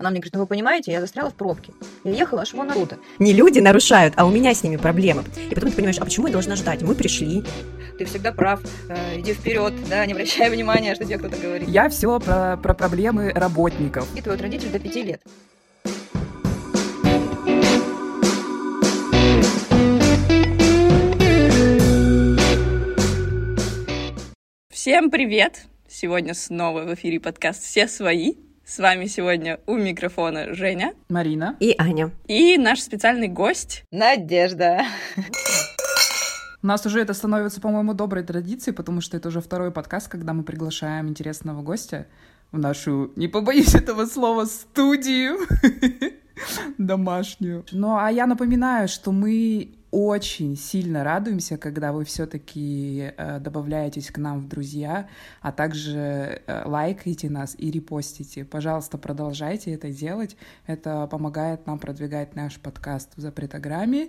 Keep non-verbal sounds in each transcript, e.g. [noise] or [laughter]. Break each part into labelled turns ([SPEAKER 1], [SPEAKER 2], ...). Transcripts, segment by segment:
[SPEAKER 1] Она мне говорит, ну вы понимаете, я застряла в пробке. Я ехала аж вон оттуда.
[SPEAKER 2] Не люди нарушают, а у меня с ними проблемы. И потом ты понимаешь, а почему я должна ждать? Мы пришли.
[SPEAKER 1] Ты всегда прав, э, иди вперед, да, не обращай [laughs] внимания, что тебе кто-то говорит.
[SPEAKER 3] Я все про, про проблемы работников.
[SPEAKER 1] И твой родитель до пяти лет.
[SPEAKER 4] Всем привет! Сегодня снова в эфире подкаст «Все свои». С вами сегодня у микрофона Женя
[SPEAKER 3] Марина.
[SPEAKER 2] И Аня.
[SPEAKER 4] и наш специальный гость.
[SPEAKER 1] Надежда.
[SPEAKER 3] У нас уже это становится, по-моему, доброй традицией, потому что это уже второй подкаст, когда мы приглашаем интересного гостя в нашу, не побоюсь этого слова, студию [laughs] [laughs] домашнюю. Ну, а я напоминаю, что мы очень сильно радуемся, когда вы все-таки э, добавляетесь к нам в друзья, а также э, лайкаете нас и репостите. Пожалуйста, продолжайте это делать. Это помогает нам продвигать наш подкаст в запретограмме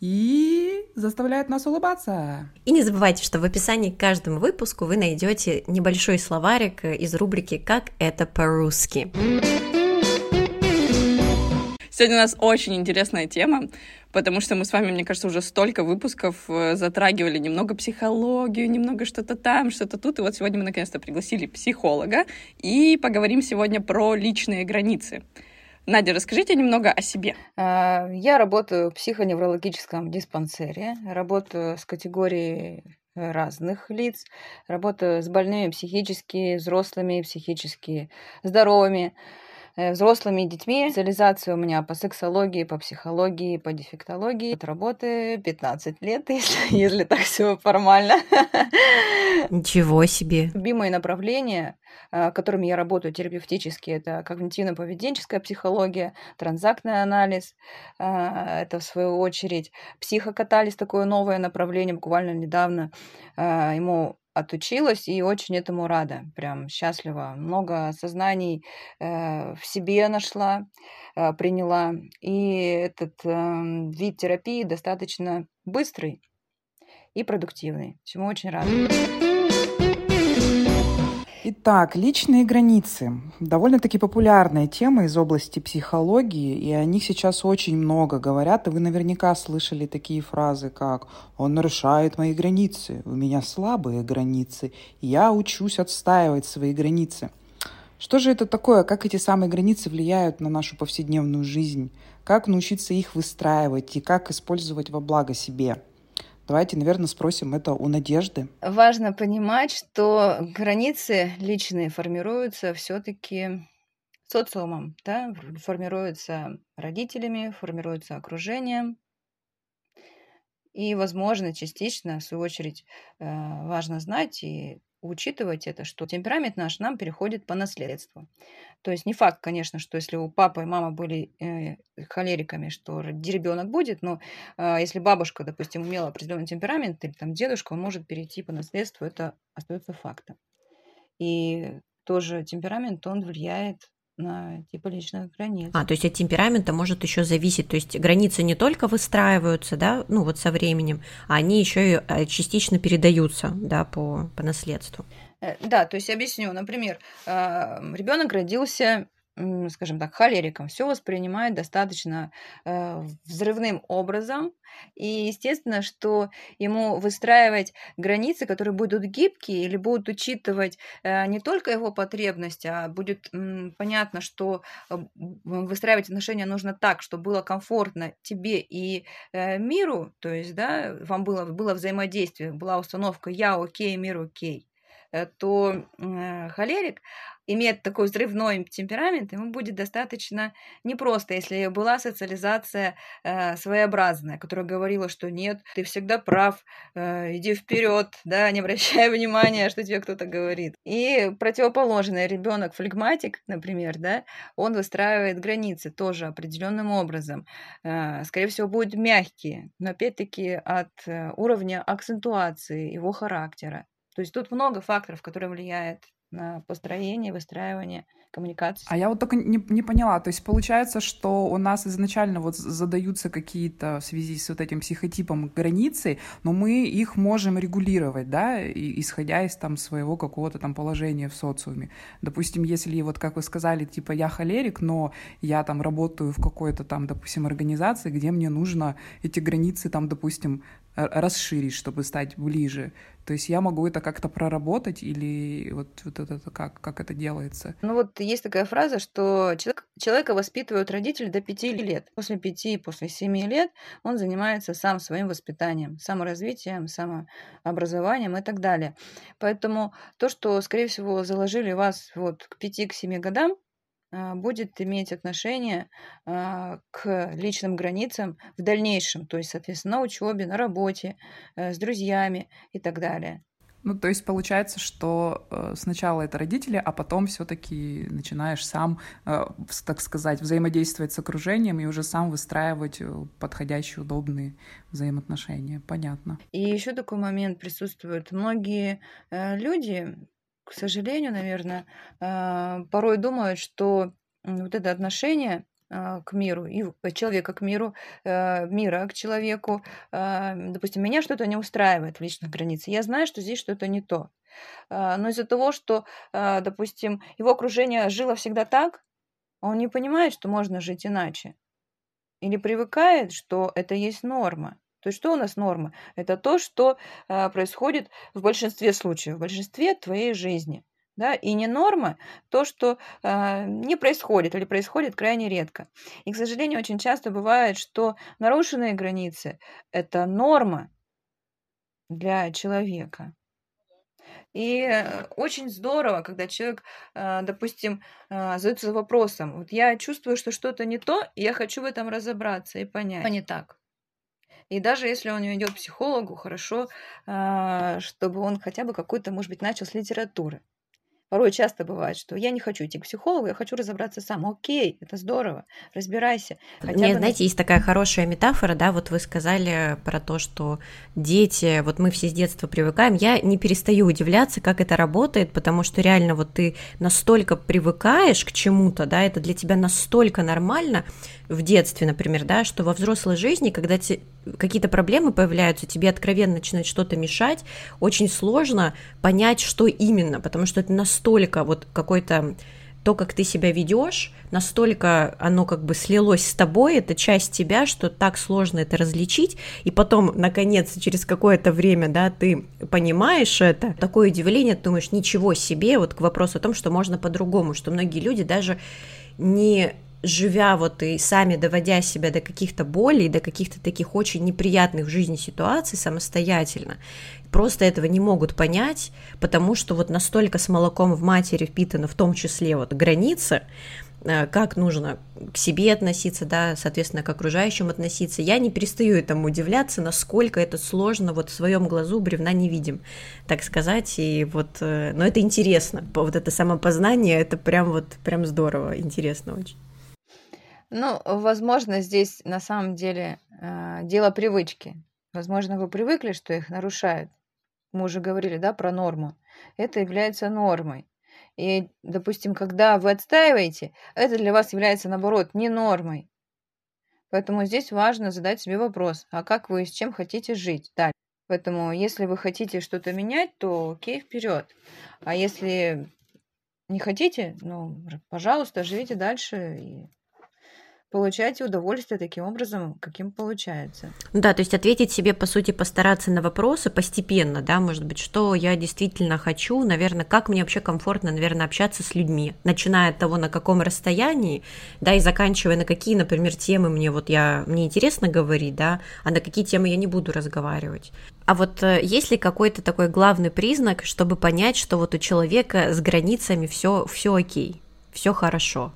[SPEAKER 3] и заставляет нас улыбаться.
[SPEAKER 2] И не забывайте, что в описании к каждому выпуску вы найдете небольшой словарик из рубрики «Как это по-русски».
[SPEAKER 4] Сегодня у нас очень интересная тема, потому что мы с вами, мне кажется, уже столько выпусков э, затрагивали немного психологию, немного что-то там, что-то тут. И вот сегодня мы наконец-то пригласили психолога и поговорим сегодня про личные границы. Надя, расскажите немного о себе.
[SPEAKER 1] А, Я работаю в психоневрологическом диспансере, работаю с категорией э, разных лиц, работаю с больными психически, взрослыми, психически здоровыми, взрослыми и детьми. Специализация у меня по сексологии, по психологии, по дефектологии. От работы 15 лет, [laughs] если, если так все формально. [laughs]
[SPEAKER 2] Ничего себе.
[SPEAKER 1] Любимые направления, а, которыми я работаю терапевтически, это когнитивно-поведенческая психология, транзактный анализ, а, это в свою очередь психокатализ, такое новое направление, буквально недавно ему отучилась и очень этому рада, прям счастлива. Много осознаний э, в себе нашла, э, приняла. И этот эм, вид терапии достаточно быстрый и продуктивный, чему очень рада.
[SPEAKER 3] Итак, личные границы. Довольно-таки популярная тема из области психологии, и о них сейчас очень много говорят, и вы наверняка слышали такие фразы, как «Он нарушает мои границы», «У меня слабые границы», «Я учусь отстаивать свои границы». Что же это такое? Как эти самые границы влияют на нашу повседневную жизнь? Как научиться их выстраивать и как использовать во благо себе? Давайте, наверное, спросим это у Надежды.
[SPEAKER 1] Важно понимать, что границы личные формируются все-таки социумом, да, формируются родителями, формируются окружением. И, возможно, частично, в свою очередь, э, важно знать и учитывать это, что темперамент наш нам переходит по наследству. То есть не факт, конечно, что если у папы и мамы были э, холериками, что ребенок будет, но э, если бабушка, допустим, имела определенный темперамент, или там дедушка, он может перейти по наследству, это остается фактом. И тоже темперамент, он влияет на типа личных границ.
[SPEAKER 2] А, то есть от темперамента может еще зависеть. То есть границы не только выстраиваются, да, ну вот со временем, а они еще и э, частично передаются, да, по, по наследству.
[SPEAKER 1] Э, Да, то есть объясню. Например, ребенок родился, скажем так, холериком, все воспринимает достаточно э, взрывным образом, и естественно, что ему выстраивать границы, которые будут гибкие или будут учитывать э, не только его потребности, а будет м, понятно, что э, выстраивать отношения нужно так, чтобы было комфортно тебе и э, миру, то есть, да, вам было, было взаимодействие, была установка «я окей, мир окей», э, то э, холерик имеет такой взрывной темперамент, ему будет достаточно непросто, если была социализация э, своеобразная, которая говорила, что нет, ты всегда прав, э, иди вперед, да, не обращай [laughs] внимания, что тебе кто-то говорит. И противоположный ребенок флегматик, например, да, он выстраивает границы тоже определенным образом. Э, скорее всего, будут мягкие, но опять-таки от э, уровня акцентуации его характера. То есть тут много факторов, которые влияют на построение, выстраивание коммуникации.
[SPEAKER 3] А я вот только не, не поняла, то есть получается, что у нас изначально вот задаются какие-то в связи с вот этим психотипом границы, но мы их можем регулировать, да, и, исходя из там своего какого-то там положения в социуме. Допустим, если вот, как вы сказали, типа я холерик, но я там работаю в какой-то там, допустим, организации, где мне нужно эти границы там, допустим, расширить, чтобы стать ближе. То есть я могу это как-то проработать или вот, вот это как, как это делается?
[SPEAKER 1] Ну вот есть такая фраза, что человек, человека воспитывают родители до пяти лет. После пяти, после семи лет он занимается сам своим воспитанием, саморазвитием, самообразованием и так далее. Поэтому то, что, скорее всего, заложили вас вот к пяти, к семи годам, будет иметь отношение а, к личным границам в дальнейшем, то есть, соответственно, на учебе, на работе, э, с друзьями и так далее.
[SPEAKER 3] Ну, то есть получается, что э, сначала это родители, а потом все-таки начинаешь сам, э, так сказать, взаимодействовать с окружением и уже сам выстраивать подходящие, удобные взаимоотношения. Понятно.
[SPEAKER 1] И еще такой момент присутствует. Многие люди к сожалению, наверное, а, порой думают, что вот это отношение а, к миру, и человека к миру, э, мира к человеку. А, допустим, меня что-то не устраивает в личных границах. Я знаю, что здесь что-то не то. Но из-за того, что, допустим, его окружение жило всегда так, он не понимает, что можно жить иначе. Или привыкает, что это есть норма. То есть что у нас норма? Это то, что э, происходит в большинстве случаев, в большинстве твоей жизни. Да? И не норма то, что э, не происходит или происходит крайне редко. И, к сожалению, очень часто бывает, что нарушенные границы – это норма для человека. И очень здорово, когда человек, допустим, задается вопросом, вот я чувствую, что что-то не то, и я хочу в этом разобраться и понять, а не так. И даже если он не идет к психологу, хорошо, а, чтобы он хотя бы какой-то, может быть, начал с литературы. Порой часто бывает, что я не хочу идти к психологу, я хочу разобраться сам. Окей, это здорово, разбирайся.
[SPEAKER 2] Хотя Нет, бы... знаете, есть такая хорошая метафора, да, вот вы сказали про то, что дети, вот мы все с детства привыкаем, я не перестаю удивляться, как это работает, потому что реально вот ты настолько привыкаешь к чему-то, да, это для тебя настолько нормально в детстве, например, да, что во взрослой жизни, когда те, какие-то проблемы появляются, тебе откровенно начинает что-то мешать, очень сложно понять, что именно, потому что это настолько вот какой-то то, как ты себя ведешь, настолько оно как бы слилось с тобой, это часть тебя, что так сложно это различить, и потом, наконец, через какое-то время, да, ты понимаешь это, такое удивление, ты думаешь, ничего себе, вот к вопросу о том, что можно по-другому, что многие люди даже не живя вот и сами доводя себя до каких-то болей, до каких-то таких очень неприятных в жизни ситуаций самостоятельно, просто этого не могут понять, потому что вот настолько с молоком в матери впитана в том числе вот граница, э, как нужно к себе относиться, да, соответственно, к окружающим относиться. Я не перестаю этому удивляться, насколько это сложно, вот в своем глазу бревна не видим, так сказать, и вот, э, но это интересно, вот это самопознание, это прям вот, прям здорово, интересно очень.
[SPEAKER 1] Ну, возможно, здесь на самом деле э, дело привычки. Возможно, вы привыкли, что их нарушают. Мы уже говорили, да, про норму. Это является нормой. И, допустим, когда вы отстаиваете, это для вас является, наоборот, не нормой. Поэтому здесь важно задать себе вопрос, а как вы с чем хотите жить дальше. Поэтому, если вы хотите что-то менять, то окей, вперед. А если не хотите, ну, пожалуйста, живите дальше и получаете удовольствие таким образом, каким получается.
[SPEAKER 2] Да, то есть ответить себе, по сути, постараться на вопросы постепенно, да, может быть, что я действительно хочу, наверное, как мне вообще комфортно, наверное, общаться с людьми, начиная от того, на каком расстоянии, да, и заканчивая на какие, например, темы мне вот я, мне интересно говорить, да, а на какие темы я не буду разговаривать. А вот э, есть ли какой-то такой главный признак, чтобы понять, что вот у человека с границами все все окей, все хорошо?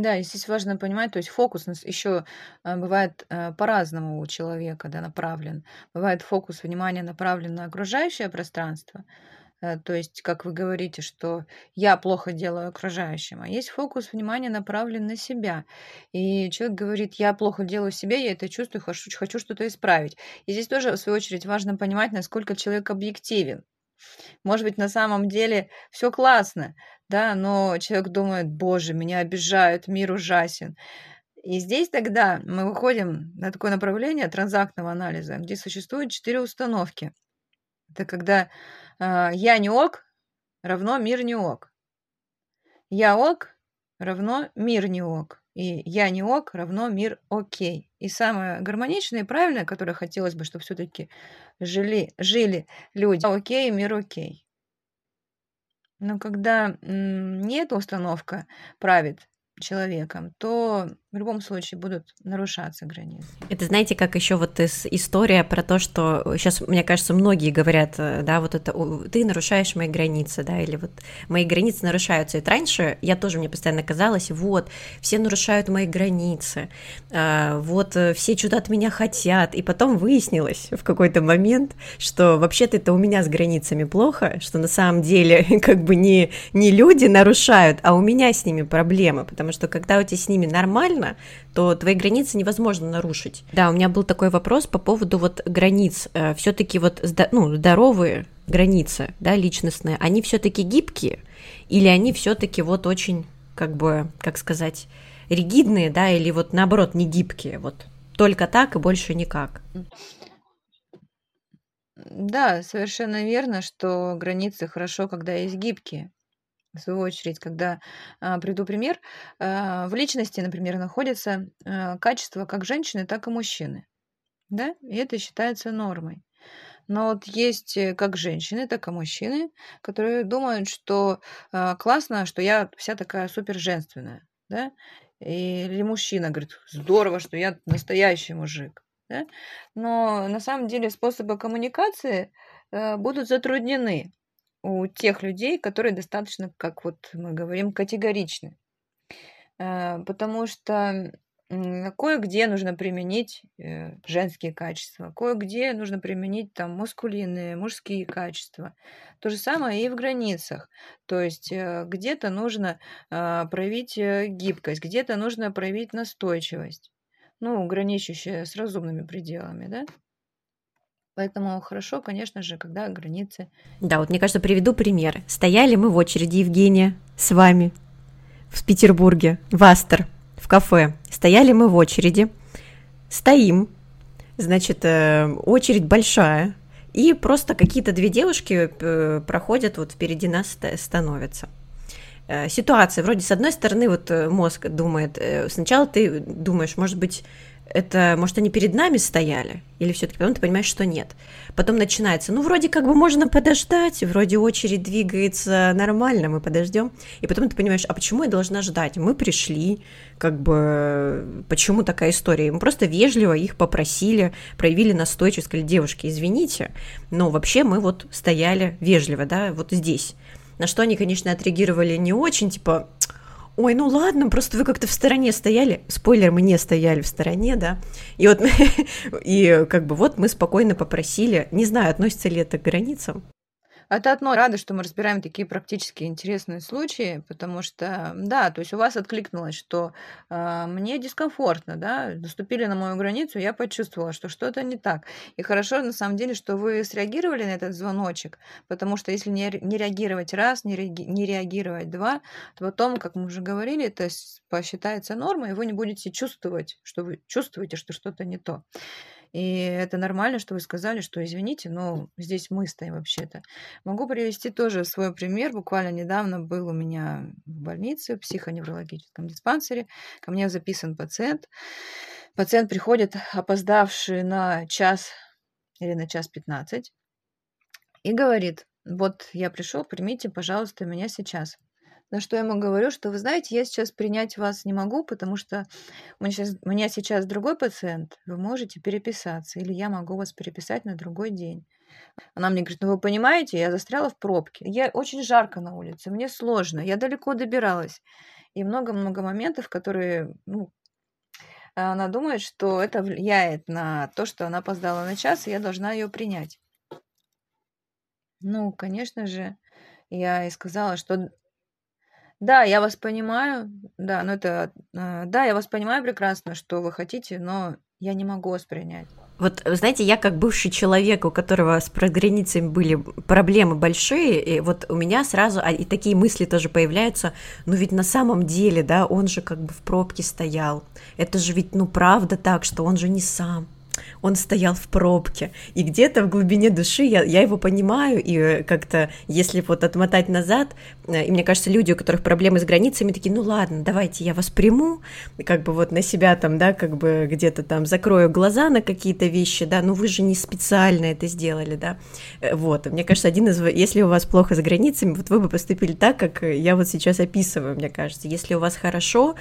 [SPEAKER 1] Да, и здесь важно понимать, то есть фокус еще э, бывает э, по-разному у человека да, направлен. Бывает фокус внимания направлен на окружающее пространство, э, то есть, как вы говорите, что я плохо делаю окружающим, а есть фокус внимания направлен на себя. И человек говорит, я плохо делаю себе, я это чувствую, хочу, хочу что-то исправить. И здесь тоже, в свою очередь, важно понимать, насколько человек объективен. Может быть, на самом деле все классно, да, но человек думает, боже, меня обижают, мир ужасен. И здесь тогда мы выходим на такое направление транзактного анализа, где существует четыре установки. Это когда э, я не ок равно мир не ок. Я ок равно мир не ок. И я не ок равно мир окей. И самое гармоничное и правильное, которое хотелось бы, чтобы все-таки жили, жили люди окей, мир окей. Но когда не эта установка правит человеком, то в любом случае будут нарушаться границы.
[SPEAKER 2] Это знаете, как еще вот история про то, что сейчас, мне кажется, многие говорят, э, да, вот это, ты нарушаешь мои границы, да, или вот мои границы нарушаются. И раньше я тоже мне постоянно казалось, вот, все нарушают мои границы, а, вот, э, все что-то от меня хотят. И потом выяснилось в какой-то момент, что вообще-то это у меня с границами плохо, что на самом деле [laughs] как бы не, не люди нарушают, а у меня с ними проблемы, потому что когда у тебя с ними нормально, то твои границы невозможно нарушить. Да, у меня был такой вопрос по поводу вот границ. Э, все-таки вот ну, здоровые границы, да, личностные, они все-таки гибкие или они все-таки вот очень, как бы, как сказать, ригидные, да, или вот наоборот не гибкие, вот только так и больше никак.
[SPEAKER 1] Да, совершенно верно, что границы хорошо, когда есть гибкие. В свою очередь, когда а, приду пример, а, в личности, например, находятся а, качества как женщины, так и мужчины. Да? И это считается нормой. Но вот есть э, как женщины, так и мужчины, которые думают, что а, классно, что я вся такая супер женственная. Да? Или мужчина говорит, здорово, что я настоящий мужик. Да? Но на самом деле способы коммуникации э, будут затруднены у тех людей, которые достаточно, как вот мы говорим, категоричны. Э, потому что кое-где нужно применить э, женские качества, кое-где нужно применить там мускулинные, мужские качества. То же самое и в границах. То есть э, где-то нужно проявить гибкость, где-то нужно проявить настойчивость, ну, граничащая с разумными пределами, да? Поэтому хорошо, конечно же, когда границы.
[SPEAKER 2] Да, вот мне кажется, приведу пример. Стояли мы в очереди, Евгения, с вами в Петербурге, в Астер, в кафе. Стояли мы в очереди, стоим, значит, э, очередь большая, и просто какие-то две девушки э, проходят вот впереди нас становятся э, ситуация. Вроде с одной стороны вот мозг думает, сначала ты думаешь, может быть, это, может, они перед нами стояли, или все-таки потом ты понимаешь, что нет. Потом начинается, ну, вроде как бы можно подождать, вроде очередь двигается нормально, мы подождем. И потом ты понимаешь, а почему я должна ждать? Мы пришли, как бы, почему такая история? Мы просто вежливо их попросили, проявили настойчивость, сказали, девушки, извините, но вообще мы вот стояли вежливо, да, вот здесь. На что они, конечно, отреагировали не очень, типа, ой, ну ладно, просто вы как-то в стороне стояли. Спойлер, мы не стояли в стороне, да. И вот, [laughs] и как бы вот мы спокойно попросили, не знаю, относится ли это к границам,
[SPEAKER 1] это одно. Рада, что мы разбираем такие практически интересные случаи, потому что, да, то есть у вас откликнулось, что э, мне дискомфортно, да, наступили на мою границу, я почувствовала, что что-то не так. И хорошо, на самом деле, что вы среагировали на этот звоночек, потому что если не, не реагировать раз, не, реаги, не реагировать два, то потом, как мы уже говорили, это посчитается нормой, и вы не будете чувствовать, что вы чувствуете, что что-то не то. И это нормально, что вы сказали, что извините, но здесь мы стоим вообще-то. Могу привести тоже свой пример. Буквально недавно был у меня в больнице, в психоневрологическом диспансере. Ко мне записан пациент. Пациент приходит, опоздавший на час или на час пятнадцать, и говорит, вот я пришел, примите, пожалуйста, меня сейчас. На что я ему говорю, что вы знаете, я сейчас принять вас не могу, потому что у меня сейчас, у меня сейчас другой пациент, вы можете переписаться, или я могу вас переписать на другой день. Она мне говорит, ну вы понимаете, я застряла в пробке, я очень жарко на улице, мне сложно, я далеко добиралась. И много-много моментов, которые, ну, она думает, что это влияет на то, что она опоздала на час, и я должна ее принять. Ну, конечно же, я и сказала, что да, я вас понимаю. Да, но это... Э, да, я вас понимаю прекрасно, что вы хотите, но я не могу вас принять.
[SPEAKER 2] Вот, знаете, я как бывший человек, у которого с границами были проблемы большие, и вот у меня сразу, а, и такие мысли тоже появляются, ну ведь на самом деле, да, он же как бы в пробке стоял. Это же ведь, ну правда так, что он же не сам он стоял в пробке, и где-то в глубине души я, я его понимаю, и как-то, если вот отмотать назад, э, и мне кажется, люди, у которых проблемы с границами, такие, ну ладно, давайте я вас приму, как бы вот на себя там, да, как бы где-то там закрою глаза на какие-то вещи, да, ну вы же не специально это сделали, да, э, вот, мне кажется, один из, если у вас плохо с границами, вот вы бы поступили так, как я вот сейчас описываю, мне кажется, если у вас хорошо,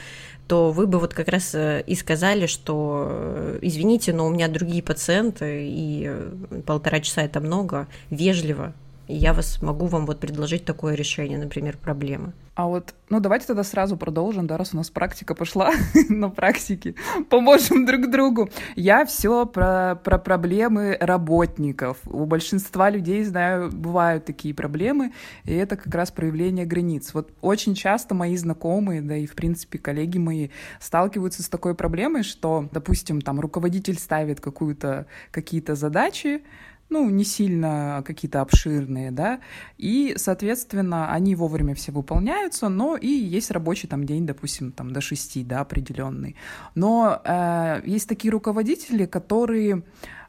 [SPEAKER 2] то вы бы вот как раз э, и сказали, что э, извините, но у меня другие пациенты, и э, полтора часа это много, вежливо, и я вас могу вам вот предложить такое решение, например, проблемы.
[SPEAKER 3] А вот, ну давайте тогда сразу продолжим, да, раз у нас практика пошла [laughs] на практике, поможем друг другу. Я все про, про проблемы работников. У большинства людей, знаю, бывают такие проблемы, и это как раз проявление границ. Вот очень часто мои знакомые, да и, в принципе, коллеги мои сталкиваются с такой проблемой, что, допустим, там руководитель ставит какую-то, какие-то задачи, ну, не сильно какие-то обширные, да, и, соответственно, они вовремя все выполняются, но и есть рабочий там день, допустим, там до шести, да, определенный. Но э, есть такие руководители, которые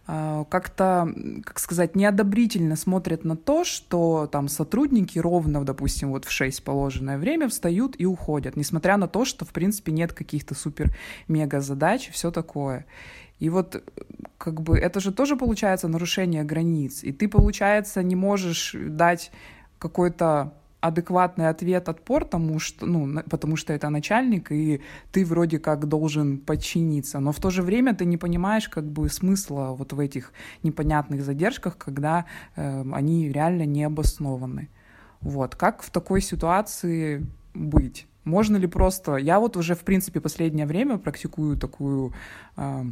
[SPEAKER 3] э, как-то, как сказать, неодобрительно смотрят на то, что там сотрудники ровно, допустим, вот в 6 положенное время встают и уходят, несмотря на то, что, в принципе, нет каких-то супер-мега задач и все такое. И вот как бы это же тоже получается нарушение границ. И ты, получается, не можешь дать какой-то адекватный ответ, отпор тому, что, ну, потому что это начальник, и ты вроде как должен подчиниться. Но в то же время ты не понимаешь как бы смысла вот в этих непонятных задержках, когда э, они реально не обоснованы. Вот. Как в такой ситуации быть? Можно ли просто... Я вот уже, в принципе, последнее время практикую такую... Э,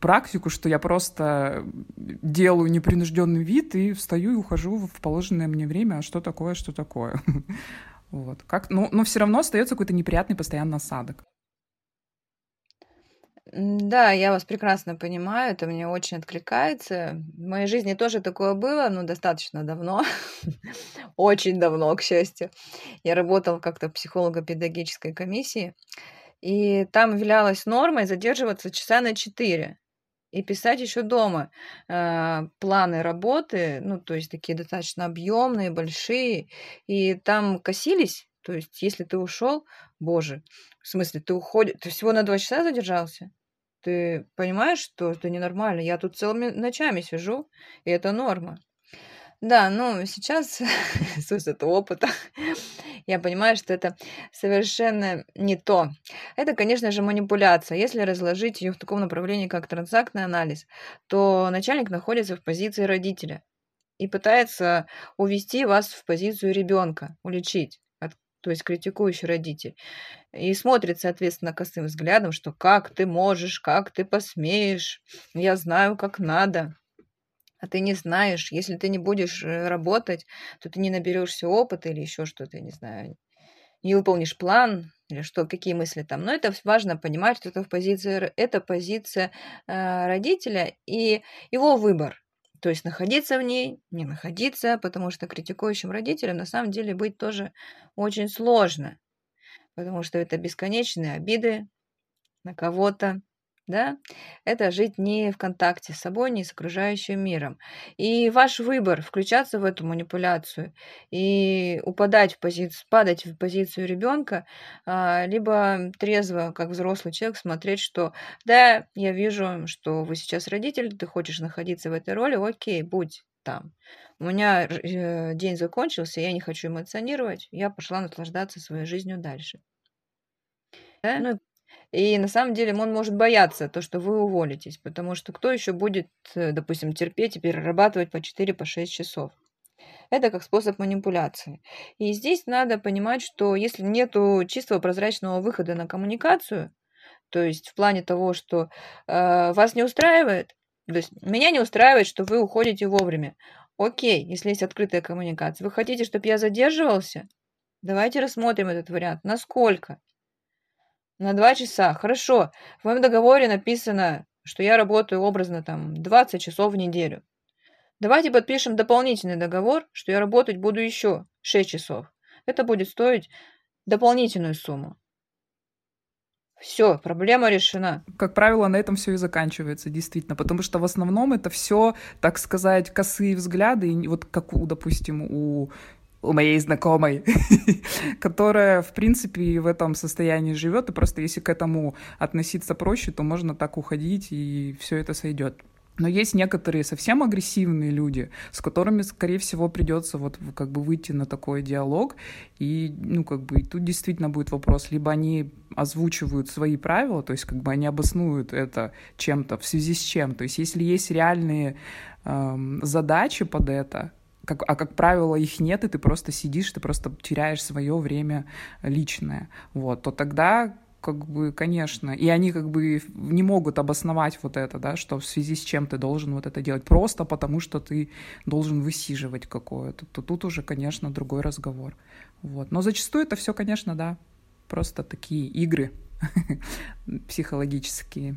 [SPEAKER 3] практику, что я просто делаю непринужденный вид и встаю и ухожу в положенное мне время, а что такое, что такое. [laughs] Вот. Как, но, но все равно остается какой-то неприятный постоянный осадок.
[SPEAKER 1] Да, я вас прекрасно понимаю, это мне очень откликается. В моей жизни тоже такое было, но достаточно давно, [laughs] очень давно, к счастью. Я работала как-то в психолого-педагогической комиссии, и там являлась нормой задерживаться часа на 4 и писать еще дома э, планы работы, ну, то есть такие достаточно объемные, большие, и там косились, то есть если ты ушел, боже, в смысле, ты уходишь, ты всего на два часа задержался? Ты понимаешь, что это ненормально? Я тут целыми ночами сижу, и это норма. Да, ну, сейчас, с высоты опыта, я понимаю, что это совершенно не то. Это, конечно же, манипуляция. Если разложить ее в таком направлении, как транзактный анализ, то начальник находится в позиции родителя и пытается увести вас в позицию ребенка, уличить то есть критикующий родитель, и смотрит, соответственно, косым взглядом, что как ты можешь, как ты посмеешь, я знаю, как надо а ты не знаешь, если ты не будешь э, работать, то ты не наберешься опыта или еще что-то, я не знаю, не выполнишь план или что, какие мысли там. Но это важно понимать, что это, в позиции, это позиция э, родителя и его выбор. То есть находиться в ней, не находиться, потому что критикующим родителям на самом деле быть тоже очень сложно, потому что это бесконечные обиды на кого-то, да, это жить не в контакте с собой, не с окружающим миром. И ваш выбор включаться в эту манипуляцию и упадать в позицию, падать в позицию ребенка, а, либо трезво, как взрослый человек, смотреть, что да, я вижу, что вы сейчас родитель, ты хочешь находиться в этой роли, окей, будь там. У меня э, день закончился, я не хочу эмоционировать, я пошла наслаждаться своей жизнью дальше. Да? Ну, и на самом деле он может бояться то, что вы уволитесь, потому что кто еще будет, э, допустим, терпеть и перерабатывать по 4-6 по часов? Это как способ манипуляции. И здесь надо понимать, что если нет чистого прозрачного выхода на коммуникацию, то есть в плане того, что э, вас не устраивает, то есть меня не устраивает, что вы уходите вовремя. Окей, если есть открытая коммуникация. Вы хотите, чтобы я задерживался? Давайте рассмотрим этот вариант. Насколько? На два часа. Хорошо. В моем договоре написано что я работаю образно там 20 часов в неделю. Давайте подпишем дополнительный договор, что я работать буду еще 6 часов. Это будет стоить дополнительную сумму. Все, проблема решена.
[SPEAKER 3] Как правило, на этом все и заканчивается, действительно, потому что в основном это все, так сказать, косые взгляды, и вот как, у, допустим, у у моей знакомой, [laughs] которая, в принципе, в этом состоянии живет, и просто если к этому относиться проще, то можно так уходить, и все это сойдет. Но есть некоторые совсем агрессивные люди, с которыми, скорее всего, придется вот как бы выйти на такой диалог. И, ну, как бы, тут действительно будет вопрос, либо они озвучивают свои правила, то есть как бы они обоснуют это чем-то, в связи с чем. То есть если есть реальные эм, задачи под это, как, а как правило их нет, и ты просто сидишь, ты просто теряешь свое время личное, вот, то тогда как бы, конечно, и они как бы не могут обосновать вот это, да, что в связи с чем ты должен вот это делать, просто потому что ты должен высиживать какое-то, то тут уже, конечно, другой разговор, вот. Но зачастую это все, конечно, да, просто такие игры [laughs] психологические.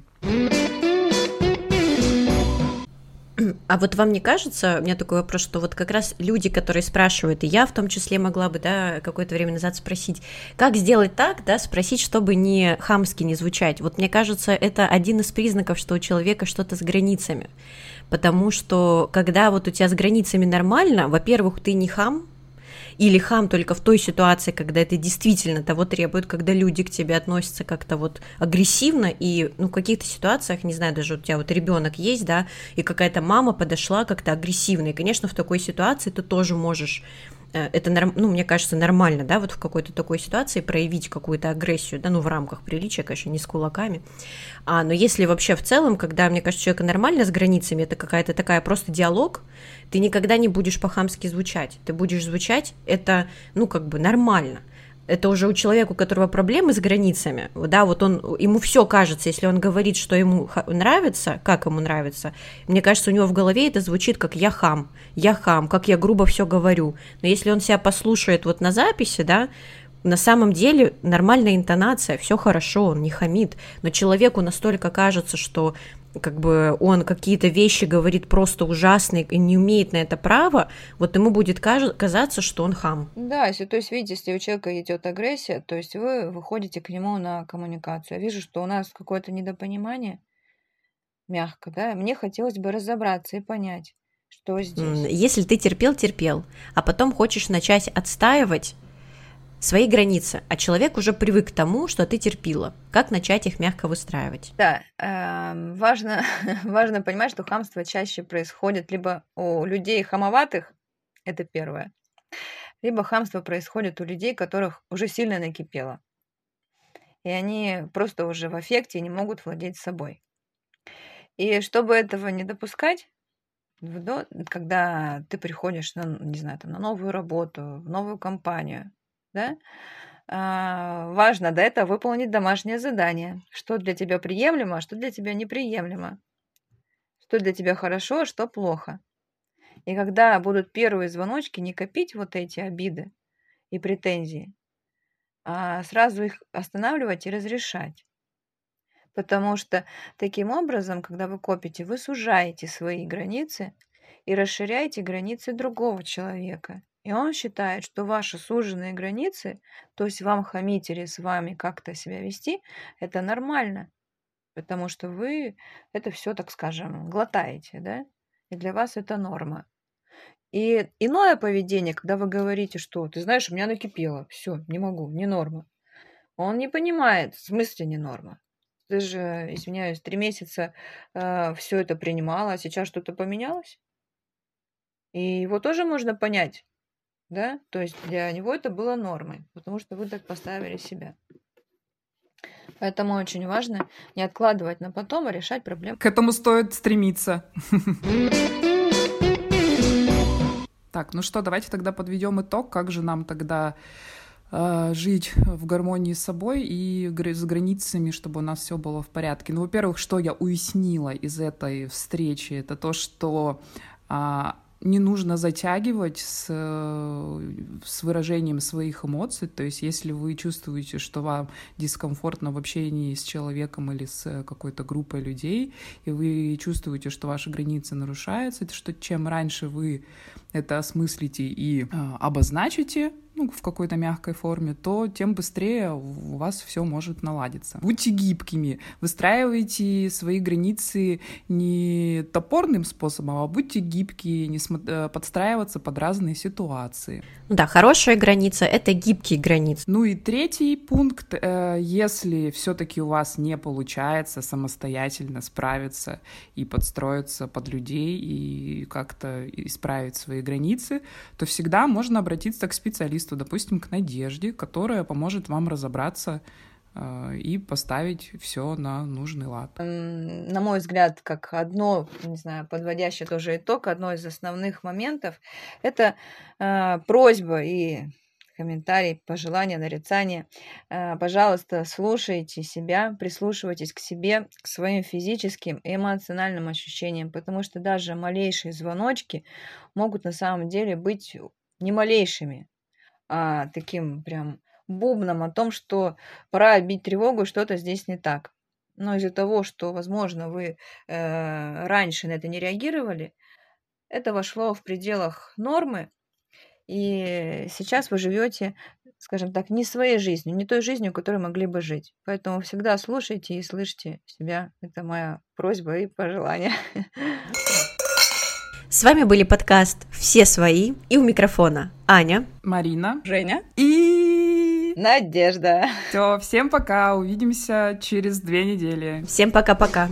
[SPEAKER 2] А вот вам не кажется, у меня такой вопрос, что вот как раз люди, которые спрашивают, и я в том числе могла бы, да, какое-то время назад спросить, как сделать так, да, спросить, чтобы не хамски не звучать. Вот мне кажется, это один из признаков, что у человека что-то с границами. Потому что когда вот у тебя с границами нормально, во-первых, ты не хам, или хам только в той ситуации, когда это действительно того требует, когда люди к тебе относятся как-то вот агрессивно, и ну, в каких-то ситуациях, не знаю, даже у тебя вот ребенок есть, да, и какая-то мама подошла как-то агрессивно, и, конечно, в такой ситуации ты тоже можешь это, ну, мне кажется, нормально, да, вот в какой-то такой ситуации проявить какую-то агрессию, да, ну, в рамках приличия, конечно, не с кулаками. А, но если вообще в целом, когда, мне кажется, человек нормально с границами, это какая-то такая просто диалог, ты никогда не будешь по-хамски звучать. Ты будешь звучать, это, ну, как бы нормально это уже у человека, у которого проблемы с границами, да, вот он, ему все кажется, если он говорит, что ему нравится, как ему нравится, мне кажется, у него в голове это звучит как «я хам», «я хам», как я грубо все говорю, но если он себя послушает вот на записи, да, на самом деле нормальная интонация, все хорошо, он не хамит, но человеку настолько кажется, что как бы он какие-то вещи говорит просто ужасные и не умеет на это право, вот ему будет казаться, что он хам.
[SPEAKER 1] Да, если, то есть, видите, если у человека идет агрессия, то есть вы выходите к нему на коммуникацию. Я вижу, что у нас какое-то недопонимание, мягко, да, мне хотелось бы разобраться и понять, что здесь.
[SPEAKER 2] Если ты терпел, терпел, а потом хочешь начать отстаивать свои границы, а человек уже привык к тому, что ты терпила. Как начать их мягко выстраивать?
[SPEAKER 1] Да, э, важно, [laughs] важно понимать, что хамство чаще происходит либо у людей хамоватых, это первое, либо хамство происходит у людей, которых уже сильно накипело. И они просто уже в эффекте не могут владеть собой. И чтобы этого не допускать, когда ты приходишь на, не знаю, там, на новую работу, в новую компанию, да? А, важно до этого выполнить домашнее задание. Что для тебя приемлемо, а что для тебя неприемлемо. Что для тебя хорошо, а что плохо. И когда будут первые звоночки, не копить вот эти обиды и претензии, а сразу их останавливать и разрешать. Потому что таким образом, когда вы копите, вы сужаете свои границы и расширяете границы другого человека. И он считает, что ваши суженные границы, то есть вам хамить или с вами как-то себя вести, это нормально. Потому что вы это все, так скажем, глотаете, да? И для вас это норма. И иное поведение, когда вы говорите, что ты знаешь, у меня накипело, все, не могу, не норма. Он не понимает, в смысле не норма. Ты же, извиняюсь, три месяца э, все это принимала, а сейчас что-то поменялось. И его тоже можно понять да, то есть для него это было нормой, потому что вы так поставили себя. Поэтому очень важно не откладывать на потом, а решать проблемы.
[SPEAKER 3] К этому стоит стремиться. Так, ну что, давайте тогда подведем итог, как же нам тогда э, жить в гармонии с собой и с границами, чтобы у нас все было в порядке. Ну, во-первых, что я уяснила из этой встречи, это то, что э, не нужно затягивать с, с выражением своих эмоций. То есть, если вы чувствуете, что вам дискомфортно в общении с человеком или с какой-то группой людей, и вы чувствуете, что ваши границы нарушаются, что чем раньше вы это осмыслите и э, обозначите, ну, в какой-то мягкой форме, то тем быстрее у вас все может наладиться. Будьте гибкими, выстраивайте свои границы не топорным способом, а будьте гибкие, не смо- э, подстраиваться под разные ситуации.
[SPEAKER 2] Ну да, хорошая граница — это гибкие границы.
[SPEAKER 3] Ну и третий пункт, э, если все-таки у вас не получается самостоятельно справиться и подстроиться под людей и как-то исправить свои границы, то всегда можно обратиться к специалисту, допустим, к Надежде, которая поможет вам разобраться э, и поставить все на нужный лад.
[SPEAKER 1] На мой взгляд, как одно, не знаю, подводящее тоже итог, одно из основных моментов, это э, просьба и комментарий, пожелания, нарицания. Э, пожалуйста, слушайте себя, прислушивайтесь к себе, к своим физическим и эмоциональным ощущениям, потому что даже малейшие звоночки могут на самом деле быть не малейшими, а таким прям бубном о том, что пора бить тревогу, что-то здесь не так. Но из-за того, что, возможно, вы э, раньше на это не реагировали, это вошло в пределах нормы, и сейчас вы живете, скажем так, не своей жизнью, не той жизнью, которой могли бы жить. Поэтому всегда слушайте и слышите себя. Это моя просьба и пожелание.
[SPEAKER 2] С вами были подкаст «Все свои» и у микрофона Аня,
[SPEAKER 3] Марина,
[SPEAKER 4] Женя
[SPEAKER 3] и
[SPEAKER 1] Надежда.
[SPEAKER 3] Все, всем пока, увидимся через две недели.
[SPEAKER 2] Всем пока-пока.